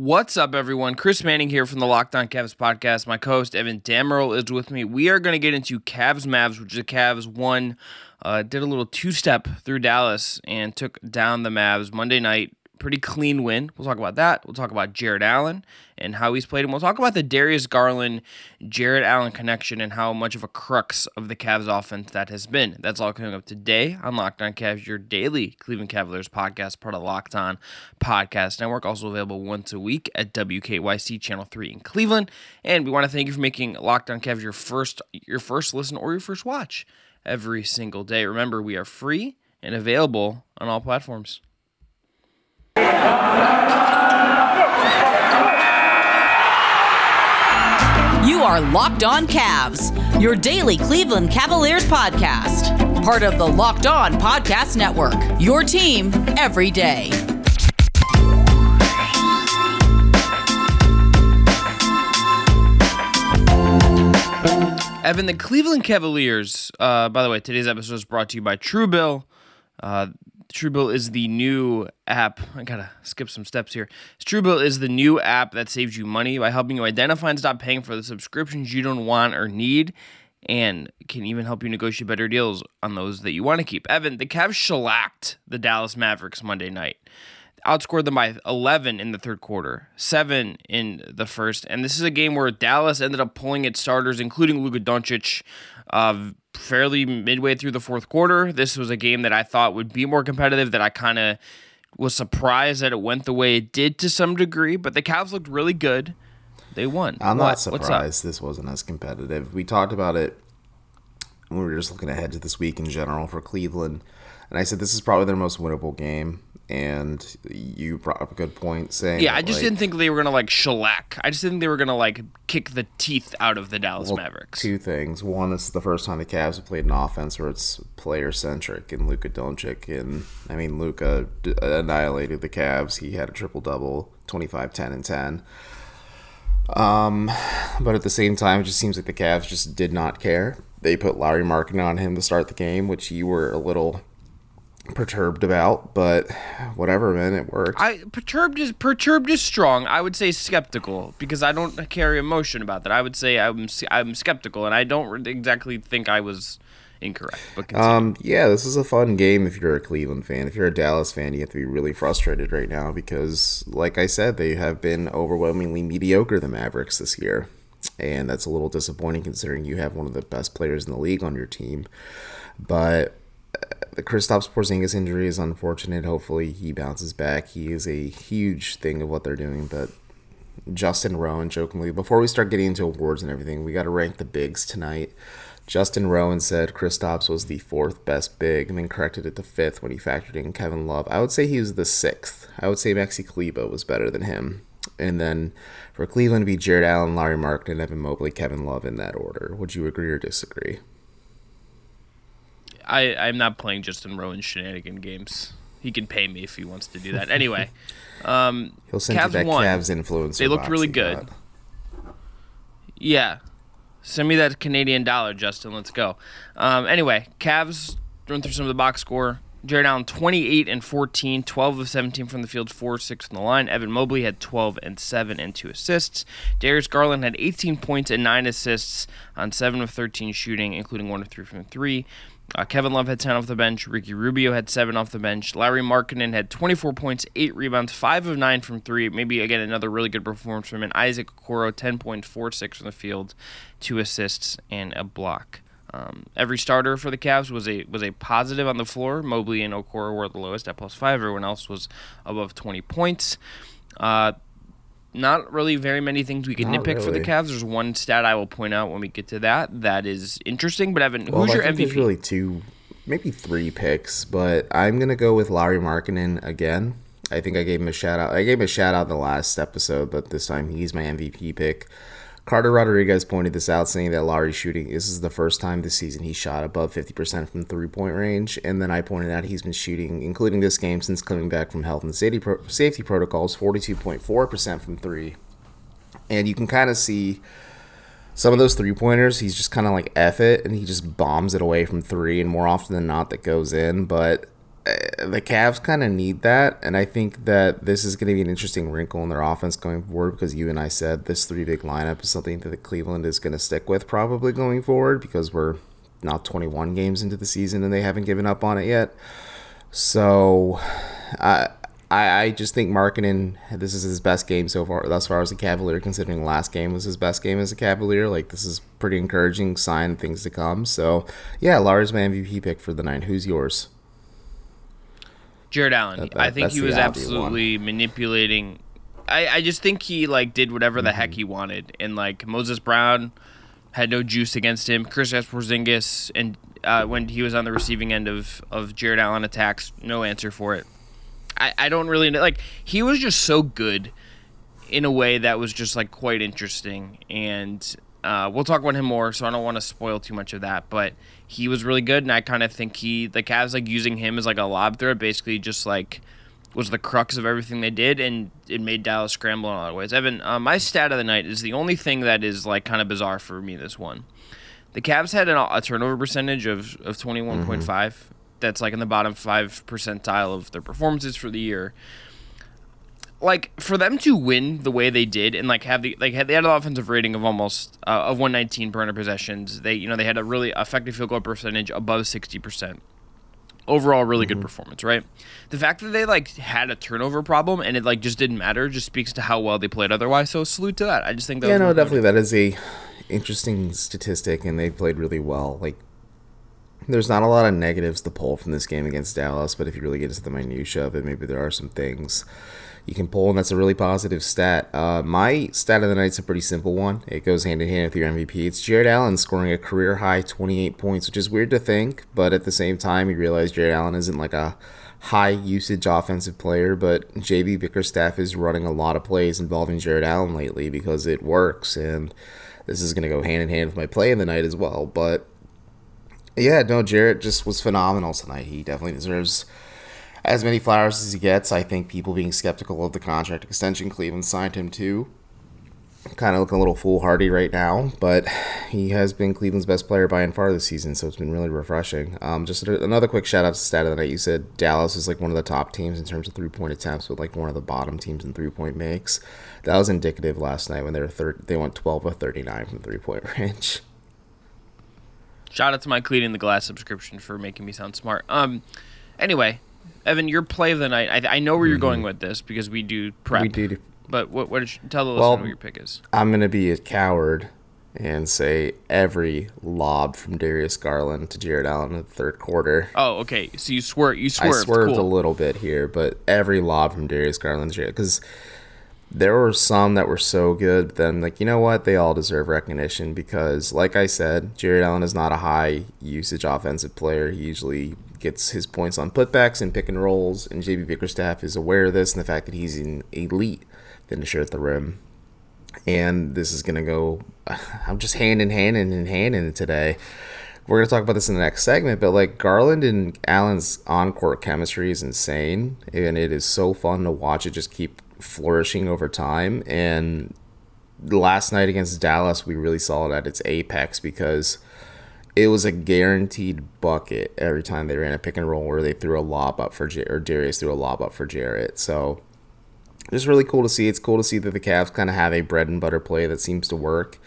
What's up, everyone? Chris Manning here from the Locked On Cavs podcast. My co-host Evan Dammarell is with me. We are going to get into Cavs Mavs, which the Cavs won, uh, did a little two-step through Dallas and took down the Mavs Monday night pretty clean win. We'll talk about that. We'll talk about Jarrett Allen and how he's played. And we'll talk about the Darius Garland Jarrett Allen connection and how much of a crux of the Cavs offense that has been. That's all coming up today on Locked On Cavs, your daily Cleveland Cavaliers podcast, part of Locked On Podcast Network. Also available once a week at WKYC Channel 3 in Cleveland. And we want to thank you for making Locked On Cavs your first your first listen or your first watch every single day. Remember, we are free and available on all platforms. You are Locked On Cavs, your daily Cleveland Cavaliers podcast. Part of the Locked On Podcast Network, your team every day. Evan, the Cleveland Cavaliers, uh, by the way, today's episode is brought to you by Truebill. Uh, Truebill is the new app. I gotta skip some steps here. Truebill is the new app that saves you money by helping you identify and stop paying for the subscriptions you don't want or need, and can even help you negotiate better deals on those that you want to keep. Evan, the Cavs shellacked the Dallas Mavericks Monday night. Outscored them by 11 in the third quarter, seven in the first, and this is a game where Dallas ended up pulling its starters, including Luka Doncic, uh, fairly midway through the fourth quarter. This was a game that I thought would be more competitive, that I kind of was surprised that it went the way it did to some degree, but the Cavs looked really good. They won. I'm what? not surprised this wasn't as competitive. We talked about it we were just looking ahead to this week in general for Cleveland. And I said this is probably their most winnable game. And you brought up a good point saying yeah i just like, didn't think they were gonna like shellac. I just didn't think they were gonna like kick the teeth out of the dallas well, mavericks. two things. One it's the first time the Cavs have played an offense where it's player centric and luka doncic. And i mean luka annihilated the Cavs. He had a triple double 25 10 and 10 um but at the same time it just seems like the Cavs just did not care they put Lauri Markkanen on him to start the game, which you were a little perturbed about, but whatever, man, it worked. I perturbed is perturbed is strong. I would say skeptical because I don't carry emotion about that. I would say I'm I'm skeptical, and I don't exactly think I was incorrect. But um, yeah, this is a fun game if you're a Cleveland fan. If you're a Dallas fan, you have to be really frustrated right now because, like I said, they have been overwhelmingly mediocre. The Mavericks this year, and that's a little disappointing considering you have one of the best players in the league on your team. But uh, the Kristaps Porzingis injury is unfortunate. Hopefully he bounces back. He is a huge thing of what they're doing. But Justin Rowan, jokingly, before we start getting into awards and everything, we got to rank the bigs tonight. Justin Rowan said Kristaps was the fourth best big and then corrected it to fifth when he factored in Kevin Love. I would say he was the sixth. I would say Maxi Kleber was better than him. And then for Cleveland to be Jarrett Allen, Lauri and Evan Mobley, Kevin Love in that order. Would you agree or disagree? I I'm not playing Justin Rowan shenanigan games. He can pay me if he wants to do that. Anyway, um, he'll send Cavs you that won. Cavs influence. They looked really good. Got. Yeah, send me that Canadian dollar, Justin. Let's go. Um, anyway, Cavs run through some of the box score. Jarrett Allen 28 and 14, 12 of 17 from the field, 4 6 from the line. Evan Mobley had 12 and 7 and 2 assists. Darius Garland had 18 points and 9 assists on 7 of 13 shooting, including 1 of 3 from 3. Uh, Kevin Love had 10 off the bench. Ricky Rubio had 7 off the bench. Lauri Markkanen had 24 points, 8 rebounds, 5 of 9 from 3. Maybe, again, another really good performance from him. Isaac Okoro, 10.46 from the field, 2 assists, and a block. Um, every starter for the Cavs was a was a positive on the floor. Mobley and Okoro were the lowest at plus 5. Everyone else was above 20 points. Uh, not really very many things we can not nitpick really. for the Cavs. There's one stat I will point out when we get to that that is interesting. But Evan, well, who's your MVP? There's really two, maybe three picks, but I'm gonna go with Lauri Markkanen again. I think I gave him a shout out. I gave him a shout out in the last episode, but this time he's my MVP pick. Carter Rodriguez pointed this out, saying that Lauri's shooting. This is the first time this season he shot above 50% from three point range. And then I pointed out he's been shooting, including this game since coming back from health and safety, pro- safety protocols, 42.4% from three. And you can kind of see some of those three pointers, he's just kind of like F it and he just bombs it away from three. And more often than not, that goes in. But Uh, the Cavs kind of need that, and I think that this is going to be an interesting wrinkle in their offense going forward because you and I said this three big lineup is something that Cleveland is going to stick with probably going forward because we're now 21 games into the season and they haven't given up on it yet. So, I I, just think Markkanen, this is his best game so far, thus far as a Cavalier, considering last game was his best game as a Cavalier. Like, this is pretty encouraging sign of things to come. So, yeah, Lars, my MVP pick for the night. Who's yours? Jarrett Allen. That, that, I think he was absolutely one. manipulating. I, I just think he like did whatever the mm-hmm. heck he wanted, and like Moses Brown had no juice against him. Chris Porzingis, and uh, when he was on the receiving end of of Jarrett Allen attacks, no answer for it. I, I don't really know. Like he was just so good in a way that was just like quite interesting, and uh, we'll talk about him more. So I don't want to spoil too much of that, but he was really good, and I kind of think he the Cavs like using him as like a lob threat, basically just like was the crux of everything they did, and it made Dallas scramble in a lot of ways. Evan, uh, my stat of the night is the only thing that is like kind of bizarre for me. This one, the Cavs had an, a turnover percentage of of twenty one point five. mm-hmm that's like in the bottom five percentile of their performances for the year. Like for them to win the way they did and like have the like had, they had an offensive rating of almost uh, of 119 per 100 possessions. They you know they had a really effective field goal percentage above 60 percent. Overall, really mm-hmm. good performance, right? The fact that they like had a turnover problem and it like just didn't matter just speaks to how well they played. Otherwise, so salute to that. I just think that yeah, no, definitely that is a interesting statistic, and they played really well. Like there's not a lot of negatives to pull from this game against Dallas, but if you really get into the minutia of it, maybe there are some things you can pull, and that's a really positive stat. Uh, my stat of the night's a pretty simple one. It goes hand in hand with your MVP. It's Jarrett Allen scoring a career high 28 points, which is weird to think, but at the same time, you realize Jarrett Allen isn't like a high usage offensive player, but JB Bickerstaff is running a lot of plays involving Jarrett Allen lately because it works, and this is going to go hand in hand with my play in the night as well. But yeah, no, Jarrett just was phenomenal tonight. He definitely deserves as many flowers as he gets. I think people being skeptical of the contract extension Cleveland signed him to kind of looking a little foolhardy right now, but he has been Cleveland's best player by and far this season, so it's been really refreshing. Um, just another quick shout out to stat of the night. You said Dallas is like one of the top teams in terms of three point attempts, but like one of the bottom teams in three point makes. That was indicative last night when they were third. They went twelve of thirty nine from three point range. Shout out to my cleaning the glass subscription for making me sound smart. Um, anyway, Evan, your play of the night. I, I know where you're mm-hmm. going with this because we do prep. We do. But what? What? Did you, tell the listener well, what your pick is. I'm gonna be a coward and say every lob from Darius Garland to Jarrett Allen in the third quarter. Oh, okay. So you swerved. You swerved. I swerved cool. a little bit here, but every lob from Darius Garland to because there were some that were so good, but then like you know what, they all deserve recognition because, like I said, Jarrett Allen is not a high usage offensive player. He usually gets his points on putbacks and pick and rolls, and JB Bickerstaff is aware of this and the fact that he's an elite finisher at the rim. And this is gonna go. I'm just hand in hand and in hand in today. We're gonna talk about this in the next segment, but like Garland and Allen's on-court chemistry is insane, and it is so fun to watch it just keep flourishing over time. And last night against Dallas, we really saw it at its apex because it was a guaranteed bucket every time they ran a pick and roll where they threw a lob up for J- or Darius threw a lob up for Jarrett. So it's really cool to see. It's cool to see that the Cavs kind of have a bread and butter play that seems to work.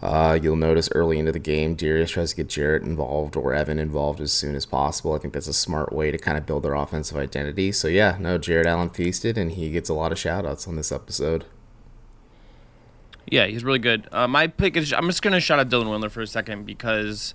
Uh, you'll notice early into the game, Darius tries to get Jarrett involved or Evan involved as soon as possible. I think that's a smart way to kind of build their offensive identity. So, yeah, no, Jarrett Allen feasted, and he gets a lot of shout outs on this episode. Yeah, he's really good. Uh, my pick is I'm just going to shout out Dylan Windler for a second because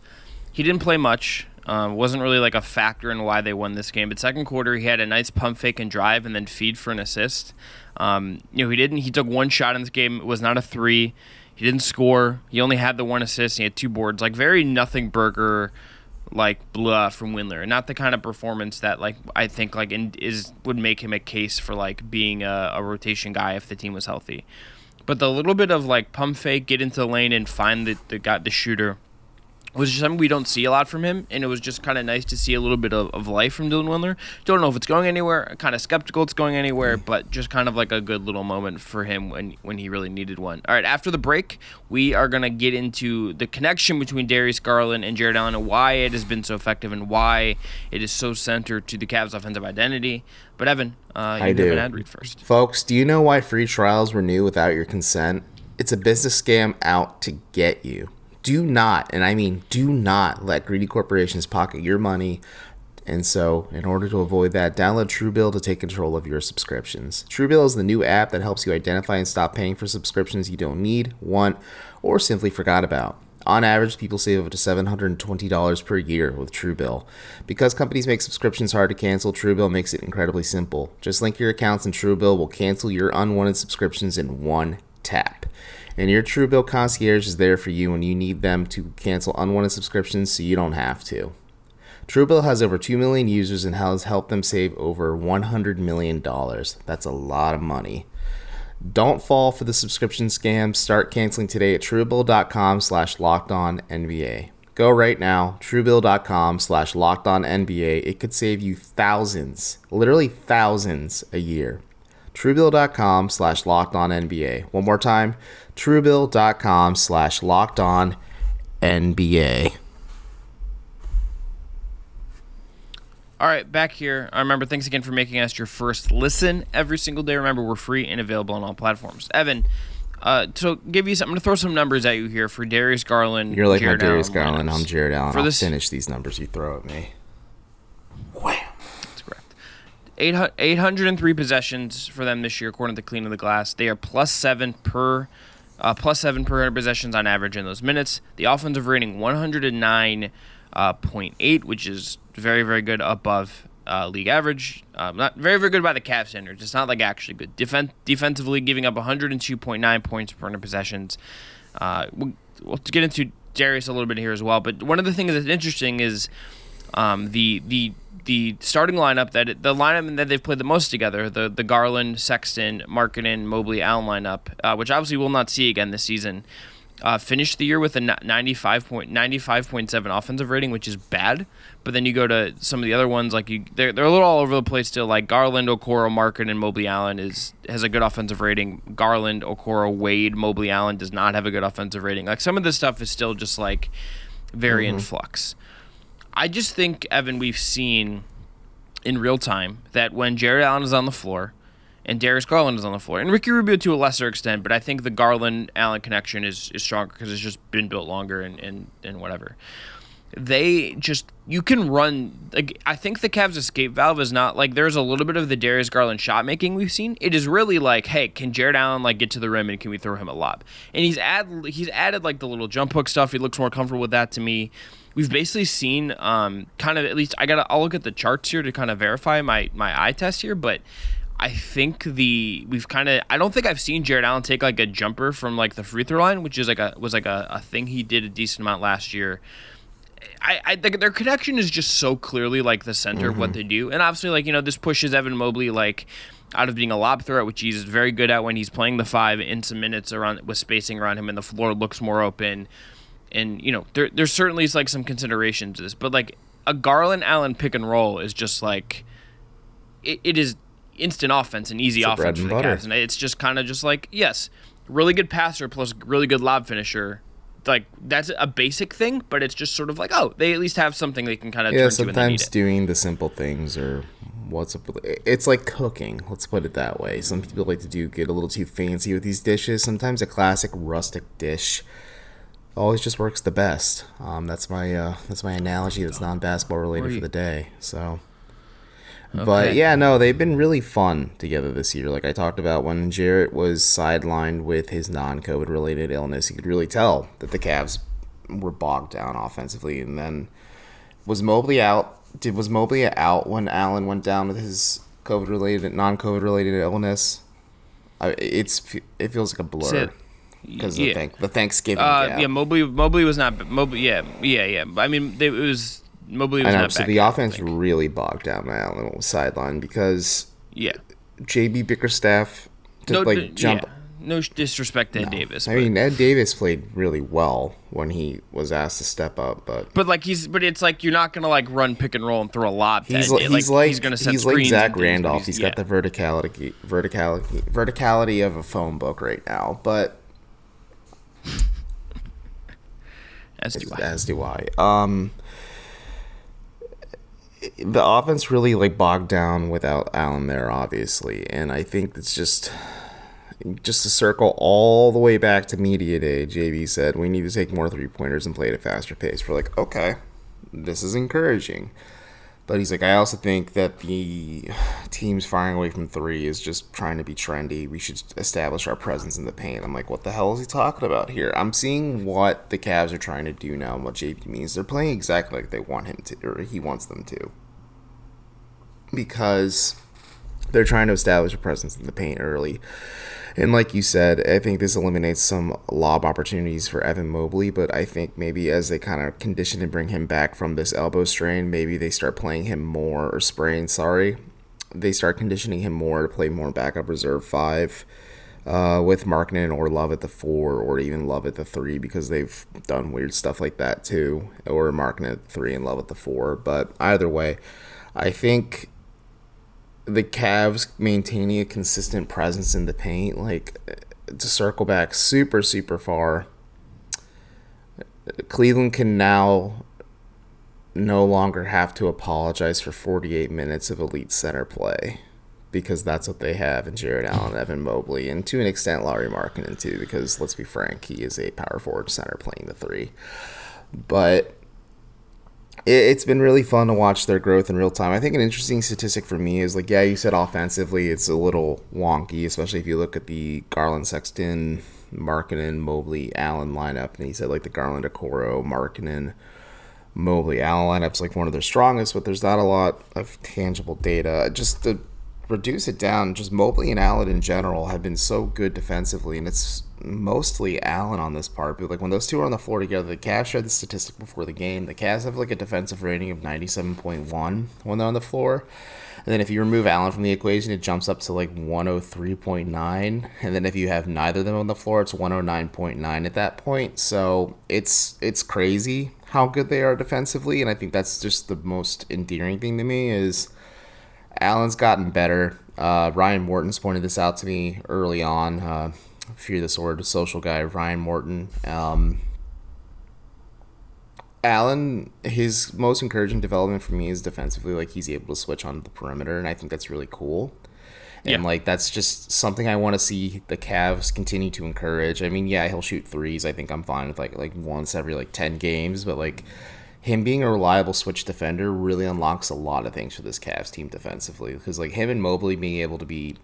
he didn't play much. Um, wasn't really like a factor in why they won this game. But second quarter, he had a nice pump fake and drive, and then feed for an assist. Um, you know, he didn't. He took one shot in this game. It was not a three. He didn't score. He only had the one assist. he had two boards. Like very nothing burger, like blah from Windler. Not the kind of performance that like I think like in, is would make him a case for like being a, a rotation guy if the team was healthy. But the little bit of like pump fake, get into the lane and find the the got the shooter was just something we don't see a lot from him, and it was just kind of nice to see a little bit of, of life from Dylan Windler. Don't know if it's going anywhere. Kind of skeptical it's going anywhere, but just kind of like a good little moment for him when when he really needed one. All right, after the break, we are gonna get into the connection between Darius Garland and Jarrett Allen and why it has been so effective and why it is so centered to the Cavs' offensive identity. But Evan, uh, you I have do. an ad read first. Folks, do you know why free trials renew without your consent? It's a business scam out to get you. Do not, and I mean do not let greedy corporations pocket your money. And so, in order to avoid that, download Truebill to take control of your subscriptions. Truebill is the new app that helps you identify and stop paying for subscriptions you don't need, want, or simply forgot about. On average, people save up to $720 per year with Truebill. Because companies make subscriptions hard to cancel, Truebill makes it incredibly simple. Just link your accounts and Truebill will cancel your unwanted subscriptions in one tap. And your Truebill concierge is there for you when you need them to cancel unwanted subscriptions so you don't have to. Truebill has over 2 million users and has helped them save over $100 million. That's a lot of money. Don't fall for the subscription scam. Start canceling today at truebill.com slash locked on NBA. Go right now, truebill.com slash locked on NBA. It could save you thousands, literally thousands a year. Truebill.com slash locked on NBA. One more time, truebill.com slash locked on NBA. All right, back here. I remember, thanks again for making us your first listen every single day. Remember, we're free and available on all platforms. Evan, uh, to give you some, I'm going to throw some numbers at you here for Darius Garland. You're like Jared my Darius Allen Garland. lineups. I'm Jarrett Allen. For I'll this- finish these numbers you throw at me. 803 possessions for them this year, according to Cleaning the Glass. They are plus seven per. Uh, plus seven per 100 possessions on average in those minutes. The offensive rating 109.8, uh, which is very, very good above uh, league average. Um, not very, very good by the Cavs standards. It's not like actually good. Defen- defensively, giving up 102.9 points per 100 possessions. Uh, we'll, we'll get into Darius a little bit here as well. But one of the things that's interesting is um, the the the starting lineup that the lineup that they've played the most together, the the Garland, Sexton, Markkanen, Mobley, Allen lineup, uh, which obviously we'll not see again this season, uh, finished the year with a 95 point 95.7 offensive rating, which is bad. But then you go to some of the other ones, like you, they're, they're a little all over the place still. Like Garland, Okoro, Markkanen, and Mobley Allen is has a good offensive rating. Garland, Okoro, Wade, Mobley Allen does not have a good offensive rating. Like some of this stuff is still just like very in flux. I just think Evan, we've seen in real time that when Jarrett Allen is on the floor and Darius Garland is on the floor, and Ricky Rubio to a lesser extent, but I think the Garland Allen connection is, is stronger because it's just been built longer and, and, and whatever. They just you can run. Like, I think the Cavs' escape valve is not like there's a little bit of the Darius Garland shot making we've seen. It is really like, hey, can Jarrett Allen like get to the rim and can we throw him a lob? And he's add he's added like the little jump hook stuff. He looks more comfortable with that to me. We've basically seen um, kind of at least I gotta I'll look at the charts here to kind of verify my my eye test here, but I think the we've kind of I don't think I've seen Jarrett Allen take like a jumper from like the free throw line, which is like a was like a, a thing he did a decent amount last year. I, I think their connection is just so clearly like the center of what they do, and obviously like you know this pushes Evan Mobley like out of being a lob threat, which he's very good at when he's playing the five in some minutes around with spacing around him and the floor looks more open. And you know there there's certainly like some consideration to this, but like a Garland Allen pick and roll is just like it, it is instant offense and easy It's offense for the butter. Cavs, and it's just kind of just like yes, really good passer plus really good lob finisher. Like that's a basic thing, but it's just sort of like oh, they at least have something they can kind of Yeah, turn to when they need sometimes doing the simple things or what's up with it's like cooking. Let's put it that way. Some people like to do get a little too fancy with these dishes. Sometimes a classic rustic dish always just works the best. Um, that's my uh, that's my analogy. That's non basketball related for the day. So. But yeah, no, they've been really fun together this year. Like I talked about when Jarrett was sidelined with his non-COVID related illness, you could really tell that the Cavs were bogged down offensively. And then was Mobley out? Did was Mobley out when Allen went down with his COVID related, non-COVID related illness? I, it's it feels like a blur because yeah. the, thank, the Thanksgiving Uh, gap. yeah, Mobley. Mobley was not. Mobley. Yeah, yeah, yeah. I mean, they, it was Mobley I know. So the yet, offense really bogged down when Allen was sidelined because Yeah. JB Bickerstaff to No, like d- jump. yeah. no disrespect to Ed Davis. I but- mean, Ed Davis played really well when he was asked to step up, but But like he's, but it's like you're not gonna like run pick and roll and throw a lob. he's like, he's like he's gonna set he's like Zach Randolph. he's yeah. got the verticality verticality verticality of a phone book right now, but as do I. as do I. Um, the offense really like bogged down without Allen there, obviously, and I think it's just just to circle all the way back to media day. JB said we need to take more three pointers and play at a faster pace. We're like, okay, this is encouraging. But he's like, I also think that the teams firing away from three is just trying to be trendy. We should establish our presence in the paint. I'm like, what the hell is he talking about here? I'm seeing what the Cavs are trying to do now and what JB means. They're playing exactly like they want him to, or he wants them to. Because they're trying to establish a presence in the paint early. And like you said, I think this eliminates some lob opportunities for Evan Mobley, but I think maybe as they kind of condition and bring him back from this elbow strain, maybe they start playing him more, or sprain, sorry. They start conditioning him more to play more backup reserve five uh, with Markkanen or Love at the four, or even Love at the three, because they've done weird stuff like that too, or Markkanen at three and Love at the four. But either way, I think the Cavs maintaining a consistent presence in the paint, like to circle back super, super far, Cleveland can now no longer have to apologize for 48 minutes of elite center play because that's what they have in Jarrett Allen, Evan Mobley, and to an extent Lauri Markkanen too. Because let's be frank, he is a power forward center playing the three, but it's been really fun to watch their growth in real time. I think an interesting statistic for me is like, yeah, you said offensively, it's a little wonky, especially if you look at the Garland, Sexton, Markkanen, Mobley, Allen lineup, and he said like the Garland, Okoro, Markkanen, Mobley, Allen lineup's like one of their strongest, but there's not a lot of tangible data. Just to reduce it down, just Mobley and Allen in general have been so good defensively, and it's mostly Allen on this part. But like when those two are on the floor together, the Cavs shared the statistic before the game. The Cavs have like a defensive rating of ninety seven point one when they're on the floor. And then if you remove Allen from the equation, it jumps up to like 103.9. And then if you have neither of them on the floor, it's 109.9 at that point. So it's it's crazy how good they are defensively, and I think that's just the most endearing thing to me is Allen's gotten better. Uh, Ryan Morton's pointed this out to me early on. Uh, Fear the Sword, social guy, Ryan Morton. Um, Allen, his most encouraging development for me is defensively. Like he's able to switch on the perimeter, and I think that's really cool. And Yeah. like that's just something I want to see the Cavs continue to encourage. I mean, yeah, he'll shoot threes. I think I'm fine with like like once every like ten games, but like him being a reliable switch defender really unlocks a lot of things for this Cavs team defensively. Because like him and Mobley being able to be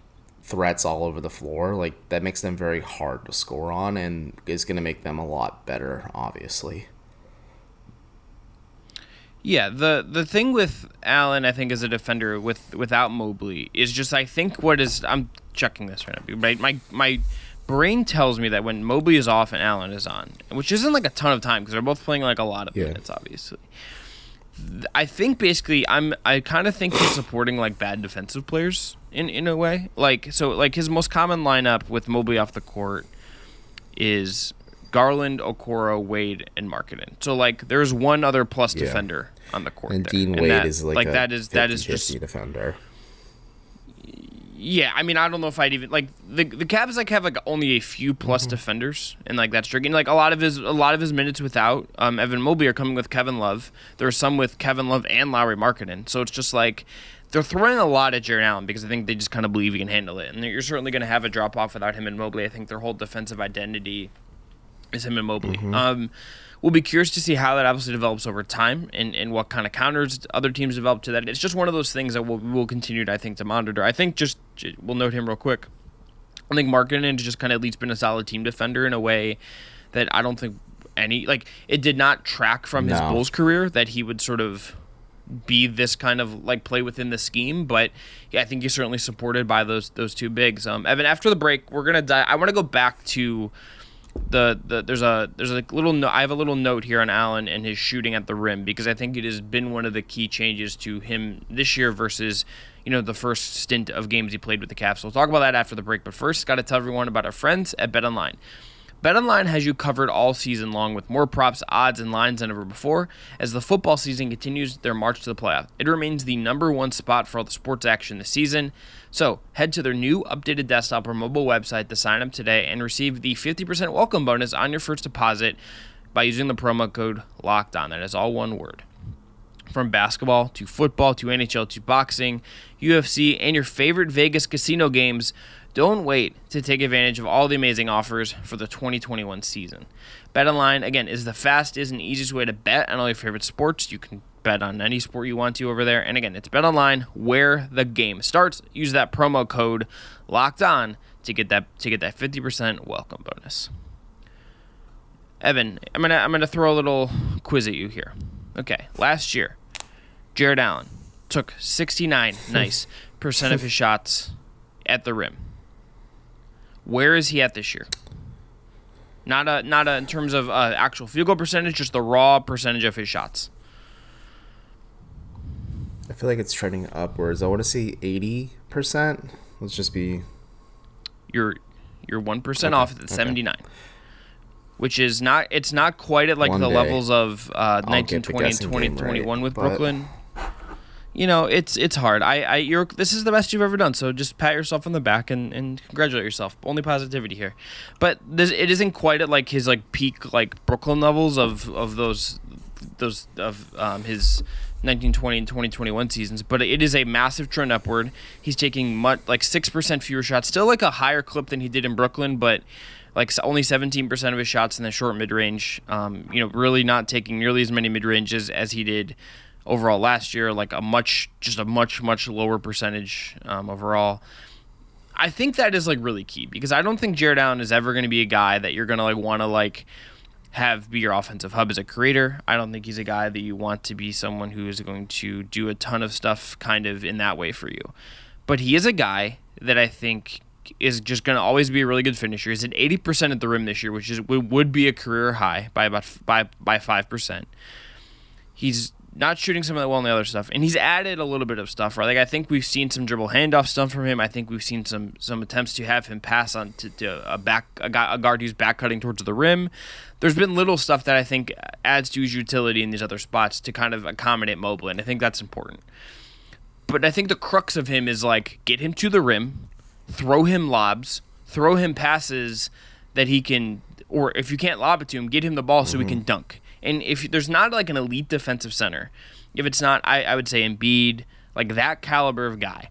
threats all over the floor, like that makes them very hard to score on, and is going to make them a lot better, obviously. Yeah, the the thing with Allen, I think, as a defender with without Mobley is just I think what is I'm checking this right now. Right, my my brain tells me that when Mobley is off and Allen is on, which isn't like a ton of time because they're both playing like a lot of Yeah. minutes, obviously. I think basically I'm I kind of think he's supporting like bad defensive players in in a way. Like so like his most common lineup with Mobley off the court is Garland, Okoro, Wade, and Markkanen. So like there's one other plus Yeah. defender on the court. And there. Dean And Wade that- is like, a that is that is 50-50 just defender. Yeah. I mean I don't know if I'd even like the the Cavs like have like only a few plus Mm-hmm. defenders and like that's tricky. And, like a lot of his a lot of his minutes without um, Evan Mobley are coming with Kevin Love. There are some with Kevin Love and Lauri Markkanen. So it's just like. They're throwing a lot at Jarrett Allen because I think they just kind of believe he can handle it. And you're certainly going to have a drop off without him and Mobley. I think their whole defensive identity is him and Mobley. Mm-hmm. Um, we'll be curious to see how that obviously develops over time and, and what kind of counters other teams develop to that. It's just one of those things that we'll, we'll continue to, I think, to monitor. I think just, we'll note him real quick. I think Markkanen just kind of at least been a solid team defender in a way that I don't think any, like, it did not track from his Bulls career that he would sort of be this kind of like play within the scheme, but yeah, I think he's certainly supported by those those two bigs. Um, Evan, after the break, we're gonna die. I want to go back to the, the there's a there's a little no, I have a little note here on Allen and his shooting at the rim because I think it has been one of the key changes to him this year versus you know, the first stint of games he played with the Cavs. we'll talk about that after the break. But first, got to tell everyone about our friends at BetOnline. BetOnline has you covered all season long with more props, odds, and lines than ever before as the football season continues their march to the playoff. It remains the number one spot for all the sports action this season. So head to their new updated desktop or mobile website to sign up today and receive the 50% welcome bonus on your first deposit by using the promo code Locked On. That is all one word. From basketball to football to NHL to boxing, UFC, and your favorite Vegas casino games. Don't wait to take advantage of all the amazing offers for the 2021 season. BetOnline, again, is the fastest and easiest way to bet on all your favorite sports. You can bet on any sport you want to over there. And again, it's BetOnline where the game starts. Use that promo code locked on to get that to get that 50% welcome bonus. Evan, I'm gonna I'm gonna throw a little quiz at you here. Okay, last year, Jarrett Allen took 69 nice percent of his shots at the rim. Where is he at this year? Not a not a, in terms of uh, actual field goal percentage, just the raw percentage of his shots. I feel like it's trending upwards. I want to see eighty percent. Let's just be. You're you're one percent okay. off at seventy nine, okay. which is not. It's not quite at like one the day. levels of uh, nineteen twenty and twenty twenty one with Brooklyn you know, it's it's hard. I, I you're this is the best you've ever done. So just pat yourself on the back and, and congratulate yourself. Only positivity here. But this it isn't quite at like his like peak like Brooklyn levels of of those those of um, his 1920 and 2021 seasons, but it is a massive trend upward. He's taking much like six percent fewer shots, still like a higher clip than he did in Brooklyn, but like only 17% of his shots in the short mid range. Um, you know, really not taking nearly as many mid ranges as he did overall last year, like a much, just a much, much lower percentage um, overall. I think that is like really key because I don't think Jarrett Allen is ever going to be a guy that you're going to like want to like have be your offensive hub as a creator. I don't think he's a guy that you want to be someone who is going to do a ton of stuff kind of in that way for you. But he is a guy that I think is just going to always be a really good finisher. He's at 80% at the rim this year, which is would be a career high by about by by 5%. He's not shooting some of that well in the other stuff. And he's added a little bit of stuff, right? Like I think we've seen some dribble handoff stuff from him. I think we've seen some some attempts to have him pass on to, to a back a, guy, a guard who's back cutting towards the rim. There's been little stuff that I think adds to his utility in these other spots to kind of accommodate Mobley, and I think that's important. But I think the crux of him is like get him to the rim, throw him lobs, throw him passes that he can, or if you can't lob it to him, get him the ball mm-hmm. so he mm-hmm. can dunk and if there's not like an elite defensive center, if it's not, I, I would say Embiid, like that caliber of guy,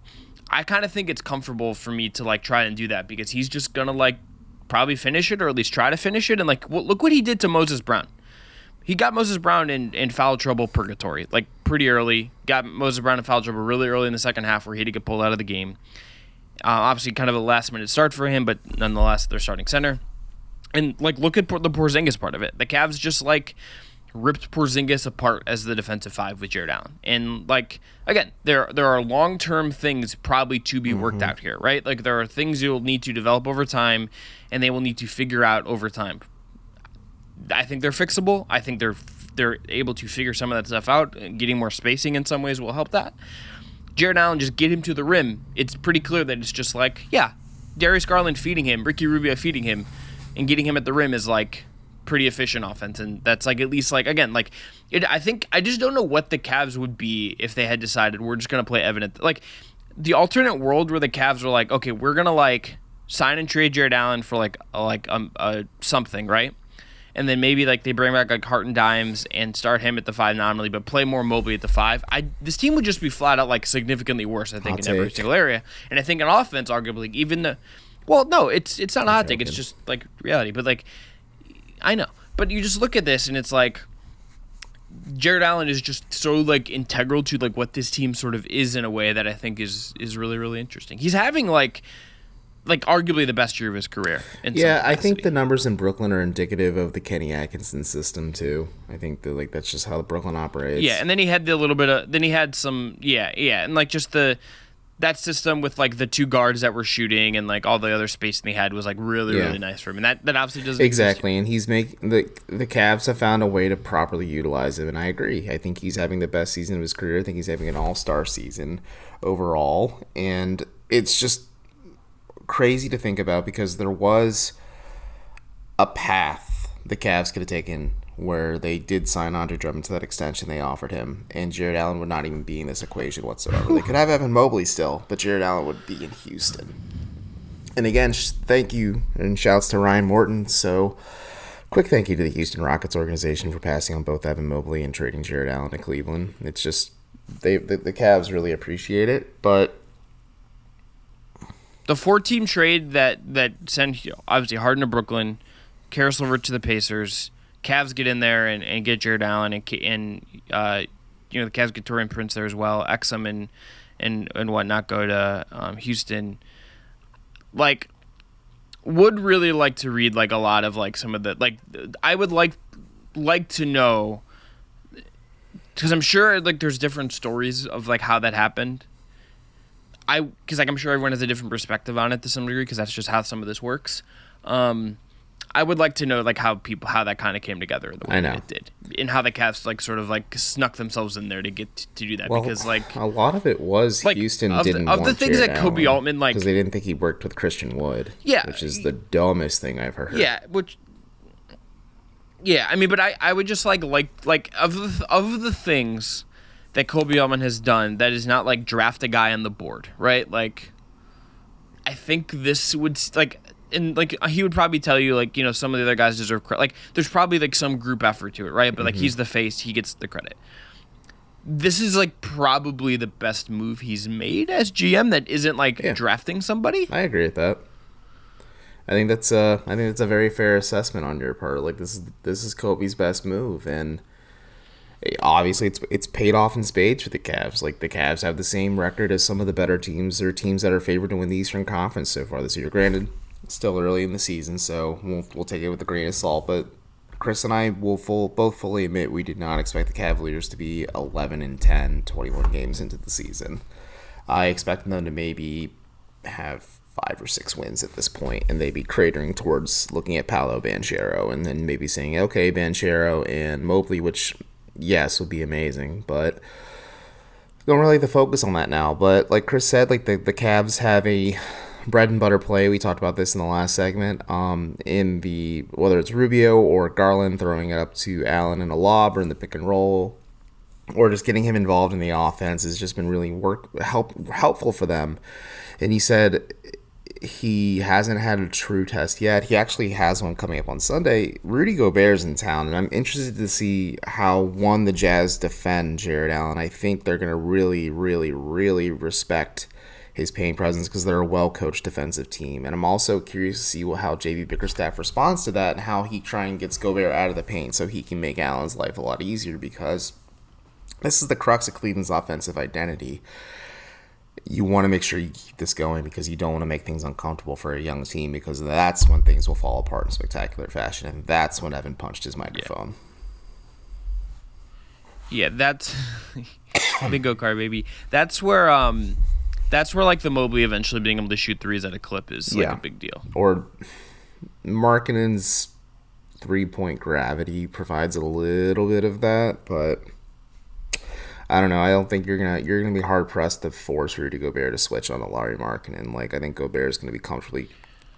I kind of think it's comfortable for me to like try and do that because he's just gonna like probably finish it or at least try to finish it. And like, well, look what he did to Moses Brown. He got Moses Brown in, in foul trouble purgatory, like pretty early. Got Moses Brown in foul trouble really early in the second half where he had to get pulled out of the game. Uh, obviously, kind of a last minute start for him, but nonetheless, they're starting center. And like, look at the Porzingis part of it. The Cavs just like ripped Porzingis apart as the defensive five with Jarrett Allen. And like again, there there are long term things probably to be worked mm-hmm. out here, right? Like there are things you'll need to develop over time, and they will need to figure out over time. I think they're fixable. I think they're they're able to figure some of that stuff out. Getting more spacing in some ways will help that. Jarrett Allen, just get him to the rim. It's pretty clear that it's just like, yeah, Darius Garland feeding him, Ricky Rubio feeding him, and getting him at the rim is like pretty efficient offense, and that's like at least like again like it. I think I just don't know what the Cavs would be if they had decided we're just gonna play evident like the alternate world where the Cavs were like okay we're gonna like sign and trade Jarrett Allen for like a, like um a something right. And then maybe like they bring back like Hartenstein and start him at the five nominally, but play more Mobley at the five. I this team would just be flat out like significantly worse. I think in take. every single area, and I think in offense, arguably even the well, no, it's it's not a hot take. It's just like reality. But like, I know, but you just look at this and it's like Jarrett Allen is just so like integral to like what this team sort of is in a way that I think is is really really interesting. He's having like like arguably the best year of his career. yeah, I think the numbers in Brooklyn are indicative of the Kenny Atkinson system too. I think that like that's just how the Brooklyn operates. Yeah, and then he had the little bit of then he had some yeah yeah and like just the that system with like the two guards that were shooting and like all the other space they had was like really Yeah. really nice for him. And that that obviously doesn't Exactly, and he's making the the Cavs have found a way to properly utilize him, and I agree. I think he's having the best season of his career. I think he's having an All Star season overall, and it's just crazy to think about because there was a path the Cavs could have taken where they did sign Andre Drummond to that extension they offered him, and Jarrett Allen would not even be in this equation whatsoever. they could have Evan Mobley still, but Jarrett Allen would be in Houston. And again, sh- thank you and shouts to Ryan Morton. So, quick thank you to the Houston Rockets organization for passing on both Evan Mobley and trading Jarrett Allen to Cleveland. It's just they the, the Cavs really appreciate it, but the four team trade that that sent obviously Harden to Brooklyn, Caris LeVert to the Pacers, Cavs get in there and, and get Jarrett Allen and and uh, you know the Cavs get Taurean Prince there as well, Exum and and and whatnot go to um, Houston. Like, would really like to read like a lot of like some of the like I would like like to know because I'm sure like there's different stories of like how that happened. I because like I'm sure everyone has a different perspective on it to some degree because that's just how some of this works. Um, I would like to know like how people how that kind of came together the way it did, and how the Cavs like sort of like snuck themselves in there to get to do that well, because like a lot of it was like, Houston of didn't of the things Jared that Kobe Allen Altman, like- because they didn't think he worked with Christian Wood. Yeah. which is the dumbest thing I've heard. yeah, which yeah, I mean, but I I would just like like like of the of the things that Koby Altman has done that is not like draft a guy on the board, right? Like, I think this would like. And like he would probably tell you like you know some of the other guys deserve credit like there's probably like some group effort to it right but like he's the face he gets the credit this is like probably the best move he's made as GM that isn't like Yeah. drafting somebody I agree with that. I think that's uh I think that's a very fair assessment on your part. Like this is this is Koby's best move and eh, obviously it's it's paid off in spades for the Cavs. Like the Cavs have the same record as some of the better teams or teams that are favored to win the Eastern Conference so far this year. Granted, still early in the season, so we'll we'll take it with a grain of salt, but Chris and I will full, both fully admit we did not expect the Cavaliers to be 11 and 10 21 games into the season. I expect them to maybe have five or six wins at this point, and they'd be cratering towards looking at Paolo Banchero and then maybe saying, okay, Banchero and Mobley, which, yes, would be amazing, but don't really have to focus on that now. But like Chris said, like the, the Cavs have a bread and butter play. We talked about this in the last segment. Um, in the whether it's Rubio or Garland throwing it up to Allen in a lob or in the pick and roll, or just getting him involved in the offense has just been really work help helpful for them. And he said he hasn't had a true test yet. He actually has one coming up on Sunday. Rudy Gobert's in town, and I'm interested to see how one the Jazz defend Jarrett Allen. I think they're going to really, really, really respect his paint presence because they're a well coached defensive team. And I'm also curious to see how JB Bickerstaff responds to that and how he try and gets Gobert out of the paint so he can make Allen's life a lot easier because this is the crux of Cleveland's offensive identity. You want to make sure you keep this going because you don't want to make things uncomfortable for a young team because that's when things will fall apart in spectacular fashion. And that's when Evan punched his microphone. Yeah, that's big go kart baby. That's where um that's where like the Mobley eventually being able to shoot threes at a clip is like Yeah. a big deal. Or Markkanen's three point gravity provides a little bit of that, but I don't know. I don't think you're gonna you're gonna be hard pressed to force Rudy Gobert to switch on a Lauri Markkanen. Like I think Gobert is gonna be comfortably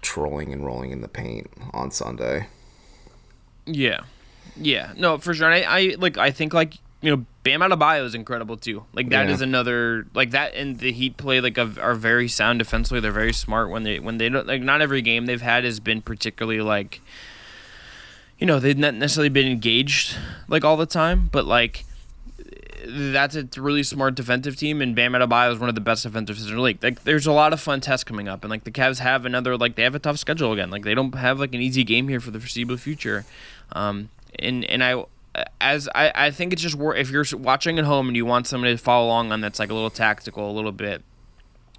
trolling and rolling in the paint on Sunday. Yeah. Yeah. No, for sure. And I, I like I think like you know, Bam Adebayo is incredible too. Like that is Yeah. another like that and the Heat play like a, are very sound defensively. They're very smart when they when they don't like not every game they've had has been particularly like you know, they've not necessarily been engaged like all the time, but like that's a really smart defensive team, and Bam Adebayo is one of the best defensives in the league. Like, there's a lot of fun tests coming up, and like the Cavs have another like they have a tough schedule again. Like they don't have like an easy game here for the foreseeable future, um, and and I as I I think it's just wor- if you're watching at home and you want somebody to follow along on that's like a little tactical, a little bit,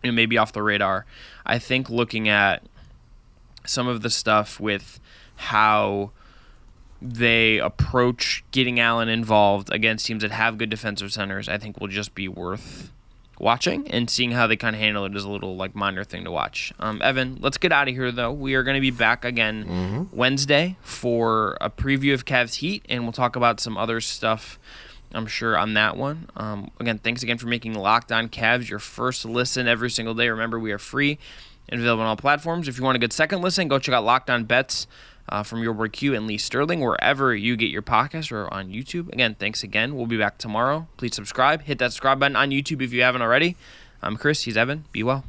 you know, maybe off the radar. I think looking at some of the stuff with how they approach getting Allen involved against teams that have good defensive centers, I think will just be worth watching and seeing how they kind of handle it is a little like minor thing to watch. Um, Evan, let's get out of here though. We are going to be back again Wednesday for a preview of Cavs Heat, and we'll talk about some other stuff. I'm sure on that one. Um, again, thanks again for making Locked On Cavs your first listen every single day. Remember, we are free and available on all platforms. If you want a good second listen, go check out Locked On Bets uh, from your boy Q and Lee Sterling, wherever you get your podcast or on YouTube. Again, thanks again. We'll be back tomorrow. Please subscribe. Hit that subscribe button on YouTube if you haven't already. I'm Chris. He's Evan. Be well.